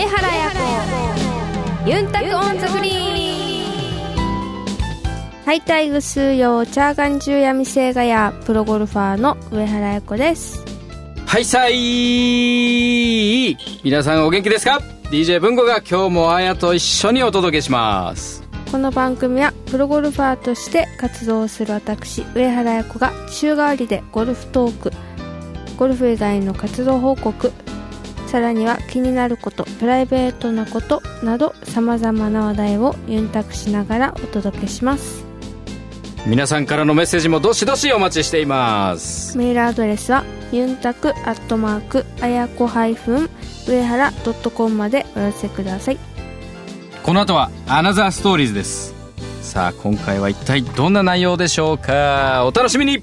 上原彩子。ユンタク on the green。ハイタイグスーヨーチャーガンジューヤミシェーガヤープロゴルファーの上原彩子です。はいさい皆さんお元気ですか？DJ 文吾が今日もあやと一緒にお届けします。この番組はプロゴルファーとして活動する私上原彩子が週替わりでゴルフトークゴルフ以外の活動報告さらには気になることプライベートなことなどさまざまな話題をユンタクしながらお届けします。皆さんからのメッセージもどしどしお待ちしています。メールアドレスはユンタクアットマークあやこハイフン上原ドットコムまでお寄せください。この後はアナザーストーリーズです。さあ今回は一体どんな内容でしょうか？お楽しみに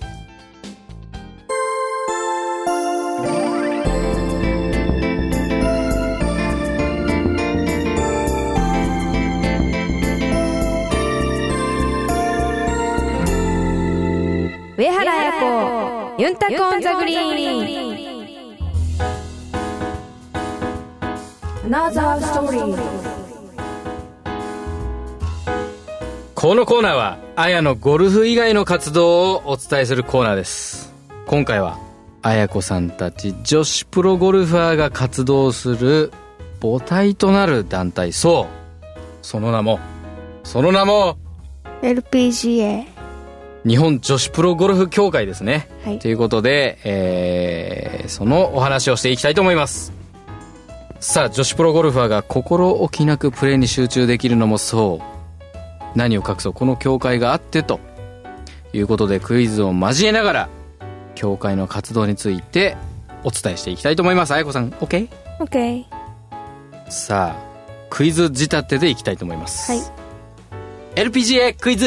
ンタクオンザグリーン。Another story このコーナーはあやのゴルフ以外の活動をお伝えするコーナーです。今回はあやこさんたち女子プロゴルファーが活動する母体となる団体。そう。その名もその名も LPGA 日本女子プロゴルフ協会ですね、はい。ということで、えーそのお話をしていきたいと思います。さあ女子プロゴルファーが心置きなくプレーに集中できるのもそう。何を隠そうこの協会があってと。いうことでクイズを交えながら協会の活動についてお伝えしていきたいと思います。あやこさん OK? OK さあクイズ仕立てでいきたいと思います。はい。LPGA クイズ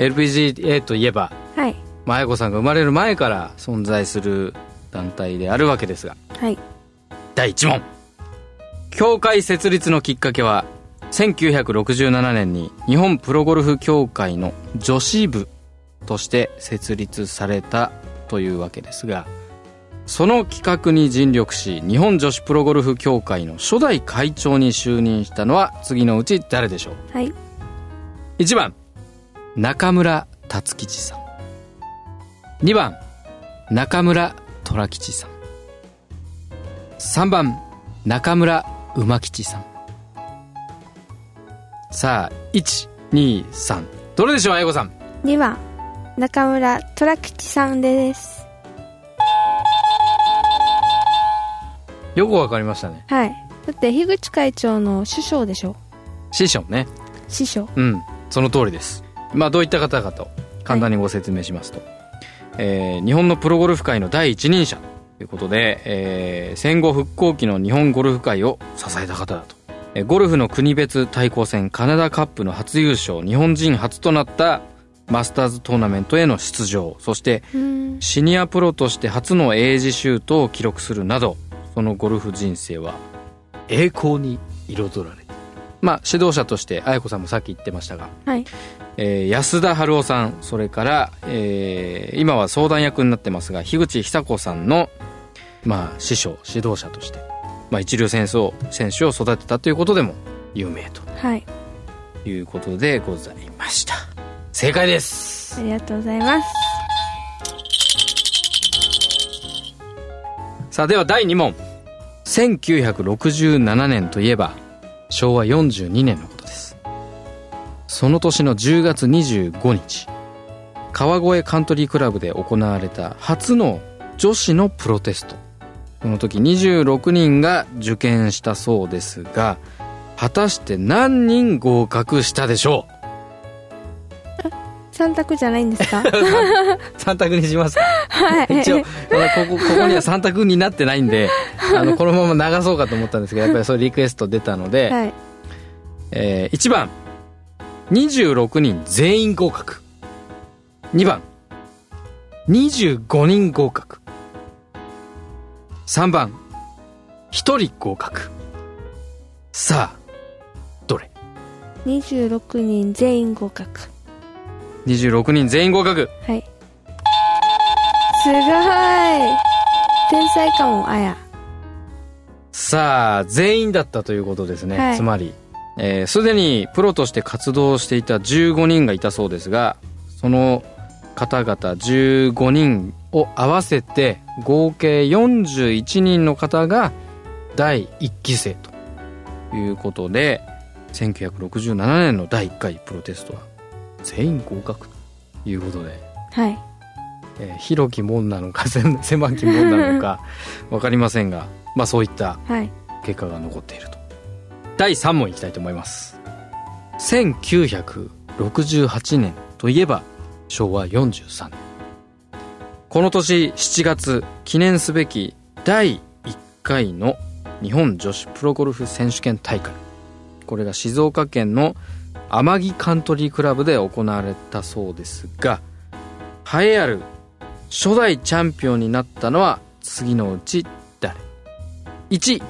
LPGA といえばはい。まあ彩子さんが生まれる前から存在する団体であるわけですがはい。第1問。協会設立のきっかけは1967年に日本プロゴルフ協会の女子部として設立されたというわけですがその企画に尽力し日本女子プロゴルフ協会の初代会長に就任したのは次のうち誰でしょう？はい。1番中村達吉さん。2番中村虎吉さん。3番中村馬吉さん。さあ123どれでしょう英子さん？2番中村虎吉さんです。よくわかりましたね。はい。だって樋口会長の師匠でしょ？師匠ね。師匠。うん。その通りですまあどういった方かと簡単にご説明しますと、えー日本のプロゴルフ界の第一人者ということで、えー戦後復興期の日本ゴルフ界を支えた方だと、えーゴルフの国別対抗戦カナダカップの初優勝日本人初となったマスターズトーナメントへの出場。そしてうん。シニアプロとして初の英字シュートを記録するなどそのゴルフ人生は栄光に彩られまあ指導者として綾子さんもさっき言ってましたが、はいえー安田春夫さんそれから、えー今は相談役になってますが樋口久子さんの、まあ、師匠指導者として、まあ、一流選手を選手を育てたということでも有名と。はい。いうことでございました。正解です。ありがとうございます。さあでは第2問。1967年といえば昭和42年のことその年の10月25日川越カントリークラブで行われた初の女子のプロテスト。その時26人が受験したそうですが果たして何人合格したでしょ 三択じゃないんですか？う3択にしますはい。一応ここここには3択になってないんであのこのまま流そうかと思ったんですけどやっぱりそういうリクエスト出たので、はい。えー1番26人全員合格。2番。25人合格。3番。1人合格。さあどれ？26人全員合格。26人全員合格。はい。すごい。天才かもあや。さあ、全員だったということですね。はい。つまり、えーすでにプロとして活動していた15人がいたそうですが、その方々15人を合わせて合計41人の方が第1期生ということで、1967年の第1回プロテストは全員合格ということで、はい。えー広き門なのか狭狭き門なのか わかりませんが、まあそういったはい。結果が残っていると第3問いきたいと思います。1968年といえば昭和43年。この年7月記念すべき第1回の日本女子プロゴルフ選手権大会。これが静岡県の天城カントリークラブで行われたそうですが栄えある初代チャンピオンになったのは次のうち誰？1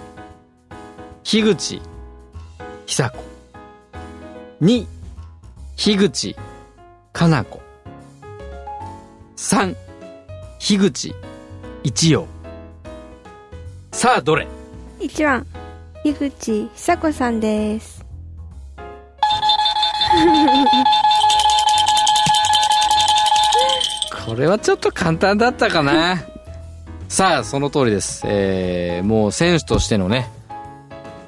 樋口久子。2樋口かな子。3樋口一葉。さあどれ？1番。樋口久子さんです。これはちょっと簡単だったかな。さあその通りです、えーもう選手としてのね、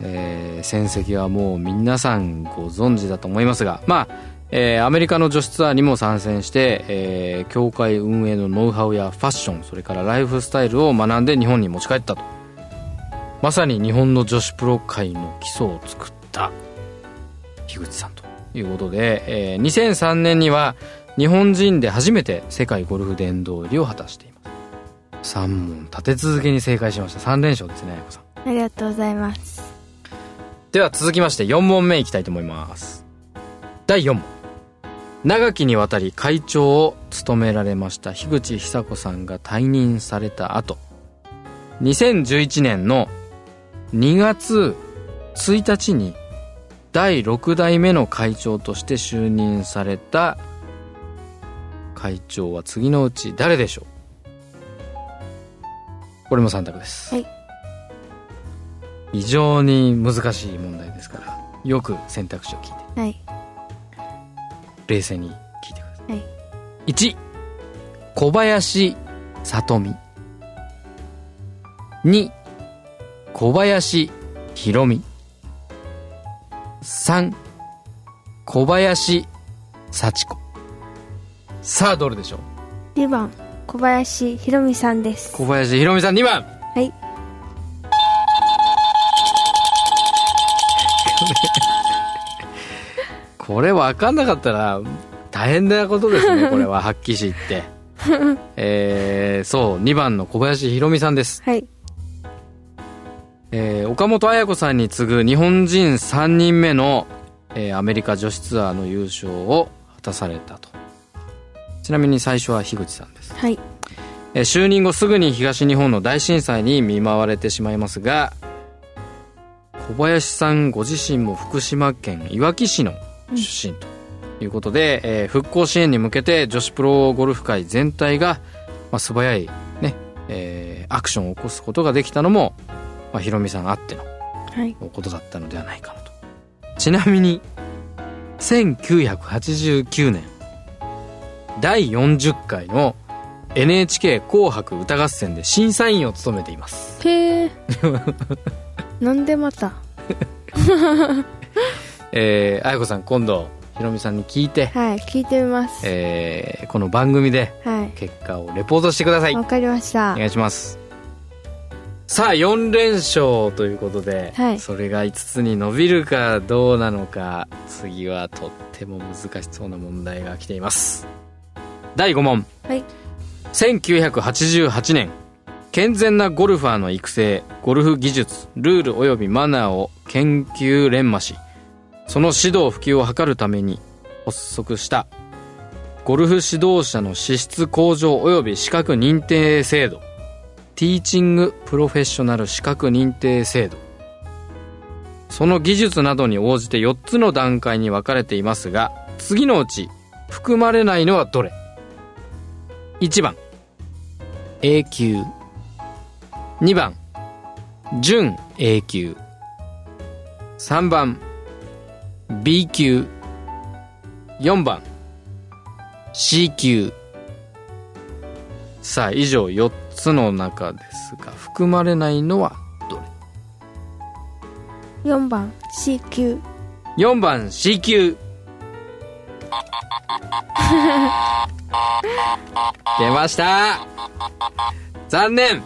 えー戦績はもう皆さんご存知だと思いますがまあ、えーアメリカの女子ツアーにも参戦して、えー協会運営のノウハウやファッションそれからライフスタイルを学んで日本に持ち帰ったと。まさに日本の女子プロ界の基礎を作った樋口さんということで、えー2003年には日本人で初めて世界ゴルフ殿堂入りを果たしています。3問立て続けに正解しました。3連勝ですね彩子さん。ありがとうございます。では続きまして4問目いきたいと思います。第4問。長きにわたり会長を務められました樋口久子さんが退任された後。2011年の2月1日に第6代目の会長として就任された会長は次のうち誰でしょう？これも3択です、はい。非常に難しい問題ですからよく選択肢を聞いてはい。冷静に聞いてください、はい。1小林聡美。2小林博美。3小林幸子。さあどれでしょう？2番小林ひろみさんです。小林博美さん2番。はいこれ分かんなかったら大変なことですね これは発揮しって。えー、そう2番の小林博美さんです、はい。えー岡本綾子さんに次ぐ日本人3人目の、えーアメリカ女子ツアーの優勝を果たされたと。ちなみに最初は樋口さんです、はい。えー就任後すぐに東日本の大震災に見舞われてしまいますが小林さんご自身も福島県いわき市の出身ということで、えー復興支援に向けて女子プロゴルフ界全体が、まあ、素早い、ねえーアクションを起こすことができたのも、まあ、ヒロミさんあってのはい。ことだったのではないかなと。ちなみに1989年第40回の NHK 紅白歌合戦で審査員を務めています。へえなんでまた？えー、あやこさん今度ひろみさんに聞いて、はい聞いてみます。えーこの番組ではい。結果をレポートしてください。わかりました。お願いします。さあ4連勝ということで、はい。それが5つに伸びるかどうなのか次はとっても難しそうな問題が来ています。第5問。はい。1988年健全なゴルファーの育成ゴルフ技術ルール及びマナーを研究連磨しその指導普及を図るために発足したゴルフ指導者の資質向上及び資格認定制度ティーチングプロフェッショナル資格認定制度。その技術などに応じて4つの段階に分かれていますが次のうち含まれないのはどれ？1番 A 級。2番準 A 級。3番 B 級。4番。C 級。さあ以上4つの中ですが含まれないのはどれ？4番。C 級。4番 C 級。出ました。残念。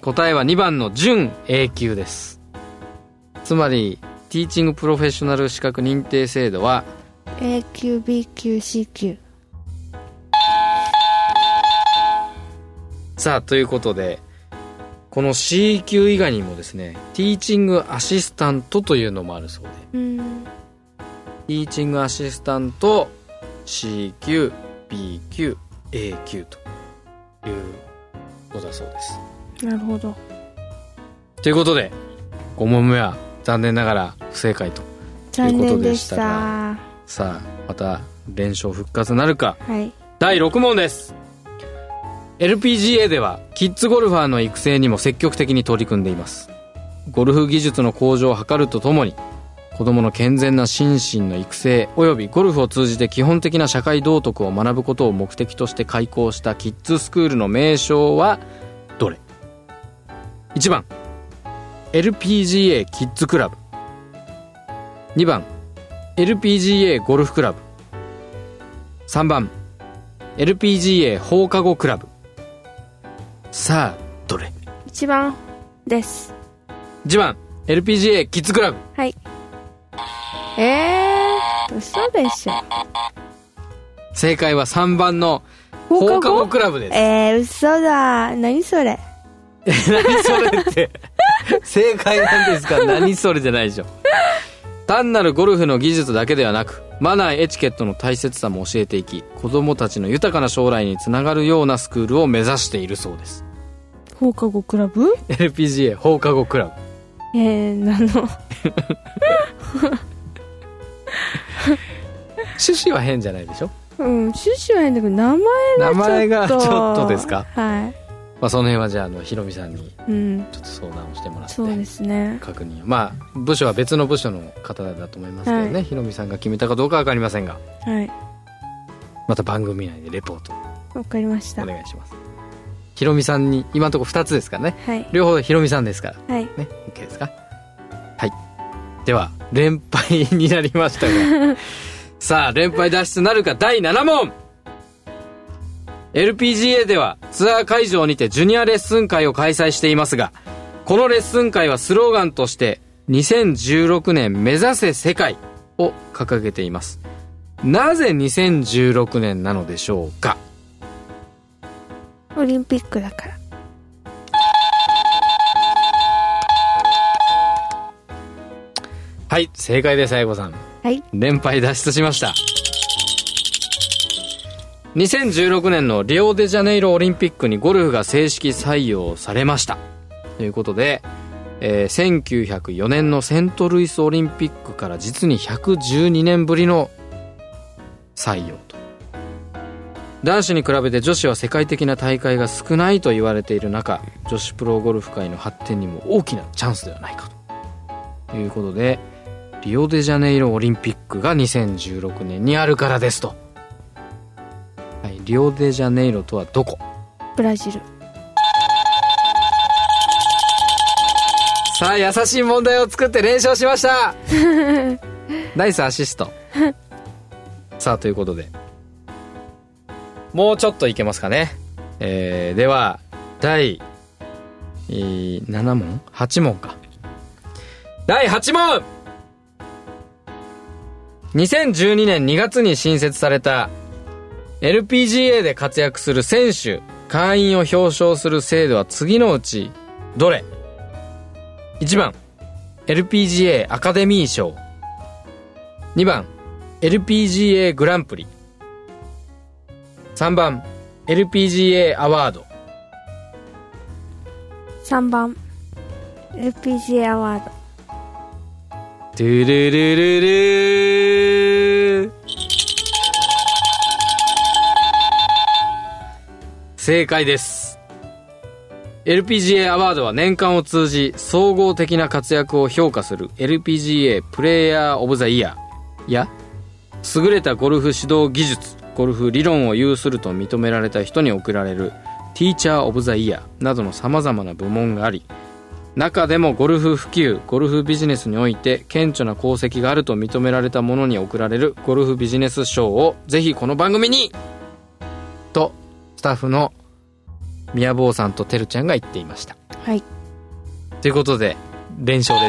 答えは2番の準 A 級です。つまりティーチングプロフェッショナル資格認定制度は？A 級 B 級 C 級さあということでこの C 級以外にもですねティーチングアシスタントというのもあるそうで。うん。ティーチングアシスタント C 級 B 級 A 級ということだそうです。なるほど。ということで5問目は残念ながら不正解ということでしたた。さあまた連勝復活なるか。はい。第6問です。LPGA ではキッズゴルファーの育成にも積極的に取り組んでいます。ゴルフ技術の向上を図るとともに子供の健全な心身の育成及びゴルフを通じて基本的な社会道徳を学ぶことを目的として開校したキッズスクールの名称はどれ ?1 番 LPGA キッズクラブ。2番 LPGA ゴルフクラブ。3番 LPGA 放課後クラブ。さあどれ？1番です。1番 LPGA キッズクラブ。はい。えー、嘘でしょ。正解は3番の放課後クラブです。えー、嘘だ。何それ。何それって正解なんですか？何それじゃないでしょ。単なるゴルフの技術だけではなくマナーエチケットの大切さも教えていき子供たちの豊かな将来につながるようなスクールを目指しているそうです。放課後クラブ？LPGA 放課後クラブ。えー、なの？趣旨は変じゃないでしょ？うん趣旨は変だけど名前が名前がちょっととですか？はいまあその辺はじゃああのひろみさんにうん。ちょっと相談をしてもらってそうですね。確認を。まあ部署は別の部署の方だと思いますけどね、はひろみさんが決めたかどうかは分かりませんがはい。また番組内でレポートわかりました。お願いします。ひろみさんに今のところ2つですからね。はい。両方ひろみさんですからはい。ね OK ですか？はい。では連敗になりましたが。さあ連敗脱出なるか？第7問 LPGA ではツアー会場にてジュニアレッスン会を開催していますがこのレッスン会はスローガンとして2016年目指せ世界を掲げています。なぜ2016年なのでしょうか？オリンピックだから。はい正解です愛子さん。はい。連敗脱出しました2016年のリオデジャネイロオリンピックにゴルフが正式採用されました。ということで、えー1904年のセントルイスオリンピックから実に112年ぶりの採用と。男子に比べて女子は世界的な大会が少ないと言われている中女子プロゴルフ界の発展にも大きなチャンスではないかと。いうことでリオデジャネイロオリンピックが2016年にあるからですと。はい、リオデジャネイロとはどこ？ブラジルさあ、優しい問題を作って連勝しました ナイスアシスト。さあ、ということで。もうちょっといけますかね。えー、では、第、えー、7問 ?8 問か。第8問2012年2月に新設された LPGA で活躍する選手、会員を表彰する制度は次のうち、どれ ?1 番、LPGA アカデミー賞。2番、LPGA グランプリ。3番、LPGA アワード。3番 LPG アワードトゥルルルルー正解です。LPGA アワードは年間を通じ総合的な活躍を評価する LPGA プレイヤーオブザイヤーや優れたゴルフ指導技術ゴルフ理論を有すると認められた人に贈られるティーチャー・オブ・ザ・イヤーなどの様々な部門があり中でもゴルフ普及ゴルフビジネスにおいて顕著な功績があると認められたものに贈られるゴルフビジネス賞をぜひこの番組にとタッフの宮坊さんとてるちゃんが言っていました。はい。ということで連勝で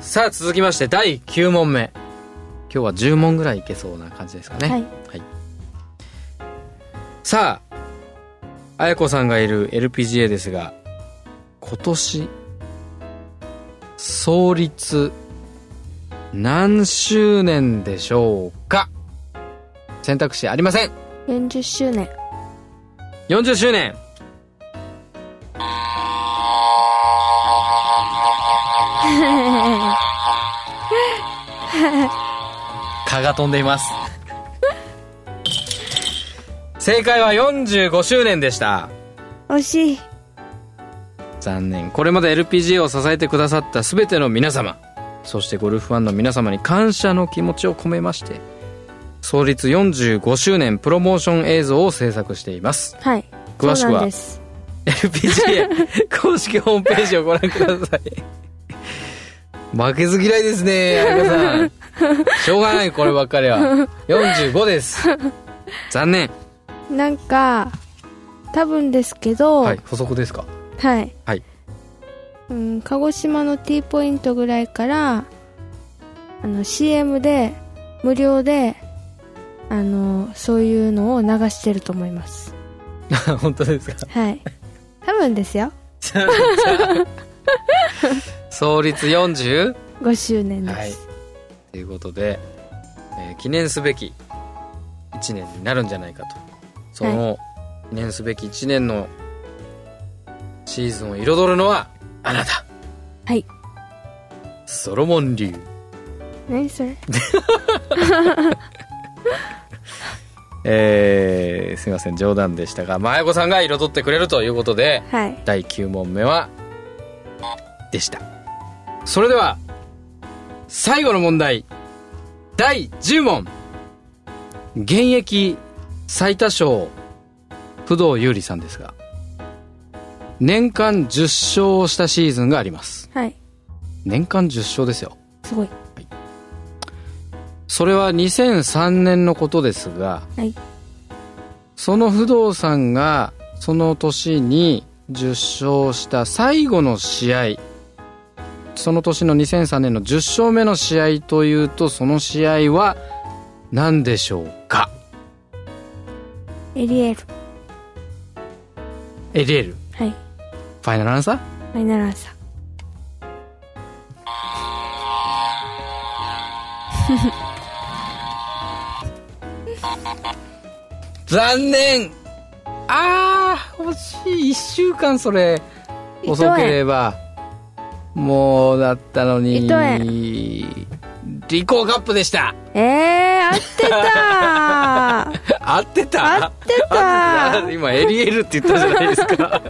す。さあ続きまして第9問目。今日は10問ぐらいいけそうな感じですかね。はい。さあ綾子さんがいる LPGA ですが今年創立何周年でしょうか？選択肢ありません。40周年。40周年。蚊が飛んでいます。正解は45周年でした。惜しい。残念。これまで LPGA を支えてくださった全ての皆様そしてゴルフファンの皆様に感謝の気持ちを込めまして創立45周年プロモーション映像を制作しています。はい。詳しくは LPGA 公式ホームページをご覧ください。負けず嫌いですね相葉さん。しょうがないこればっかりは。45です。残念。なんか多分ですけどはい補足ですか？はい、はいうん、鹿児島の T ポイントぐらいからあの CM で無料であのそういうのを流してると思います。本当ですか？はい。多分ですよ。創立 40? 5周年です、はい。ということで、えー記念すべき1年になるんじゃないかと。その記念すべき1年のシーズンを彩るのはあなた。はい。ソロモン流。何それ？えー、すいません冗談でしたが前子さんが彩ってくれるということではい。第9問目はでした。それでは最後の問題。第10問。現役最多勝不動有利さんですが年間10勝をしたシーズンがあります。はい。年間10勝ですよ。すごい。それは2003年のことですが、はい。その不動産がその年に10勝した最後の試合。その年の2003年の10勝目の試合というとその試合は何でしょうか？エリエール。エリエル。はいファイナルアンサー。ファイナルアンサ残念!あー惜しい。1週間それ。ー遅ければ。もうだったのに。糸リコーカップでした。ええー、合ってた。合ってた？合ってた。今エリエルって言ったじゃないですか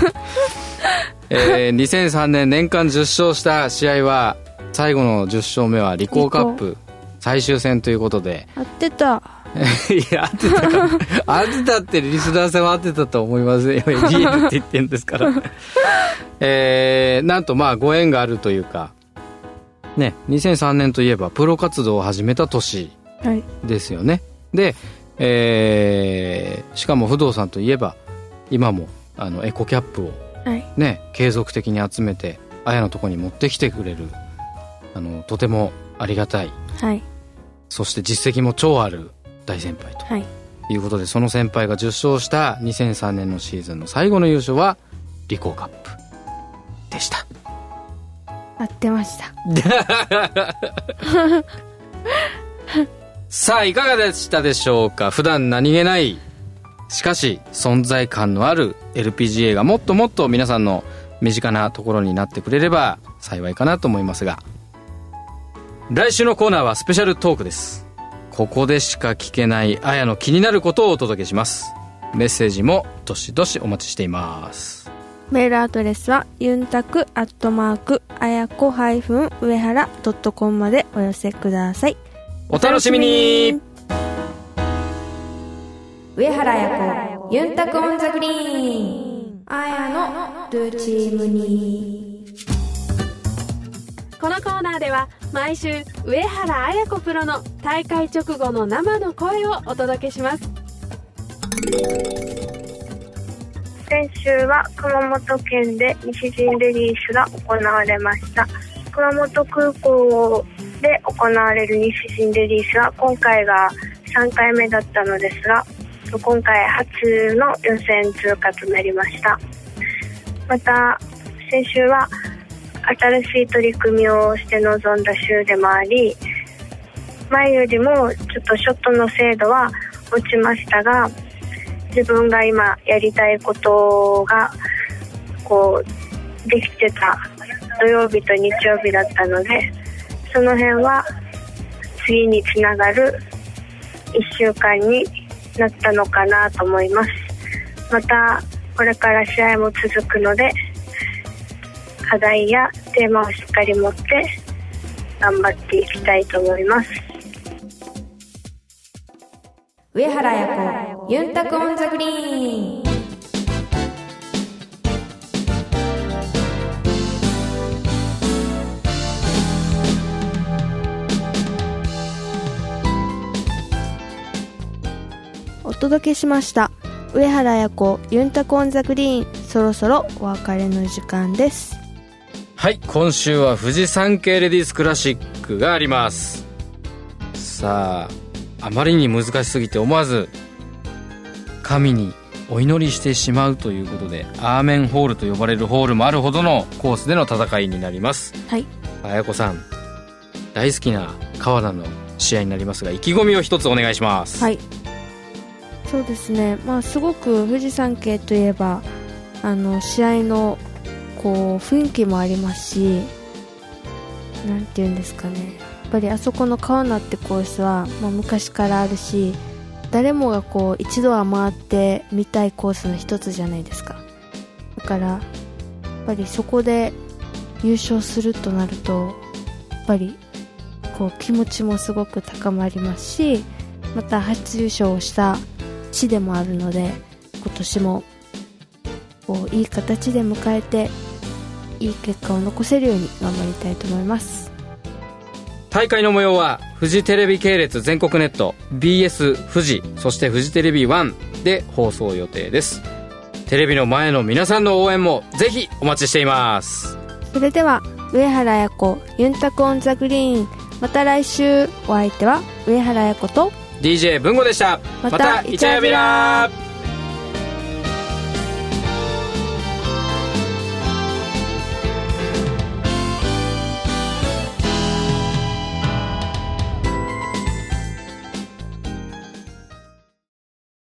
えー、2003年年間10勝した試合は最後の10勝目はリコーカップ最終戦ということで。合ってた。いや合ってたか。合ってたってリスナーさんは合ってたと思いますよ。エリエルって言ってるんですから。えー、なんとまあご縁があるというか。ね2003年といえばプロ活動を始めた年はい。ですよね。で、えーしかも不動産といえば今もあのエコキャップをはい。ね継続的に集めてあやのとこに持ってきてくれるあのとてもありがたい。はい。そして実績も超ある大先輩とはい。いうことでその先輩が10勝した2003年のシーズンの最後の優勝はリコーカップでした。合ってました。さあいかがでしたでしょうか？普段何気ないしかし存在感のある LPGA がもっともっと皆さんの身近なところになってくれれば幸いかなと思いますが来週のコーナーはスペシャルトークです。ここでしか聞けないあやの気になることをお届けします。メッセージもどしどしお待ちしています。メールアドレスはユンタクアットマークあやこ上原ドットコムまでお寄せください。お楽しみに上原彩子ユンタク on the green。あやのルーチームに。このコーナーでは毎週上原綾子プロの大会直後の生の声をお届けします。先週は熊本県で西陣レディースが行われました。熊本空港で行われる西陣レディースは今回が3回目だったのですが今回初の予選通過となりました。また先週は新しい取り組みをして臨んだ週でもあり前よりもちょっとショットの精度は落ちましたが自分が今やりたいことがこうできてた土曜日と日曜日だったのでその辺は次につながる1週間になったのかなと思います。またこれから試合も続くので課題やテーマをしっかり持って頑張っていきたいと思います。上原彩子ユンタクオンザグリーン。届けしました。上原彩子ユンタクオンザグリーンそろそろお別れの時間です。はい今週は富士山系レディースクラシックがあります。さああまりに難しすぎて思わず神にお祈りしてしまうということでアーメンホールと呼ばれるホールもあるほどのコースでの戦いになります。はい。綾子さん大好きな川田の試合になりますが意気込みを一つお願いします。はいそうですね。まあすごく富士山系といえばあの試合のこう雰囲気もありますしなんて言うんですかね。やっぱりあそこの川名ってコースは、まあ、昔からあるし誰もがこう一度は回ってみたいコースの一つじゃないですか。だからやっぱりそこで優勝するとなるとやっぱりこう気持ちもすごく高まりますしまた初優勝をした地でもあるので今年もこういい形で迎えていい結果を残せるように頑張りたいと思います。大会の模様はフジテレビ系列全国ネット BS 富士そしてフジテレビ1で放送予定です。テレビの前の皆さんの応援もぜひお待ちしています。それでは上原彩子ユンタクオンザグリーン。また来週。お相手は上原彩子と DJ 文吾でした。またイチャヤビラー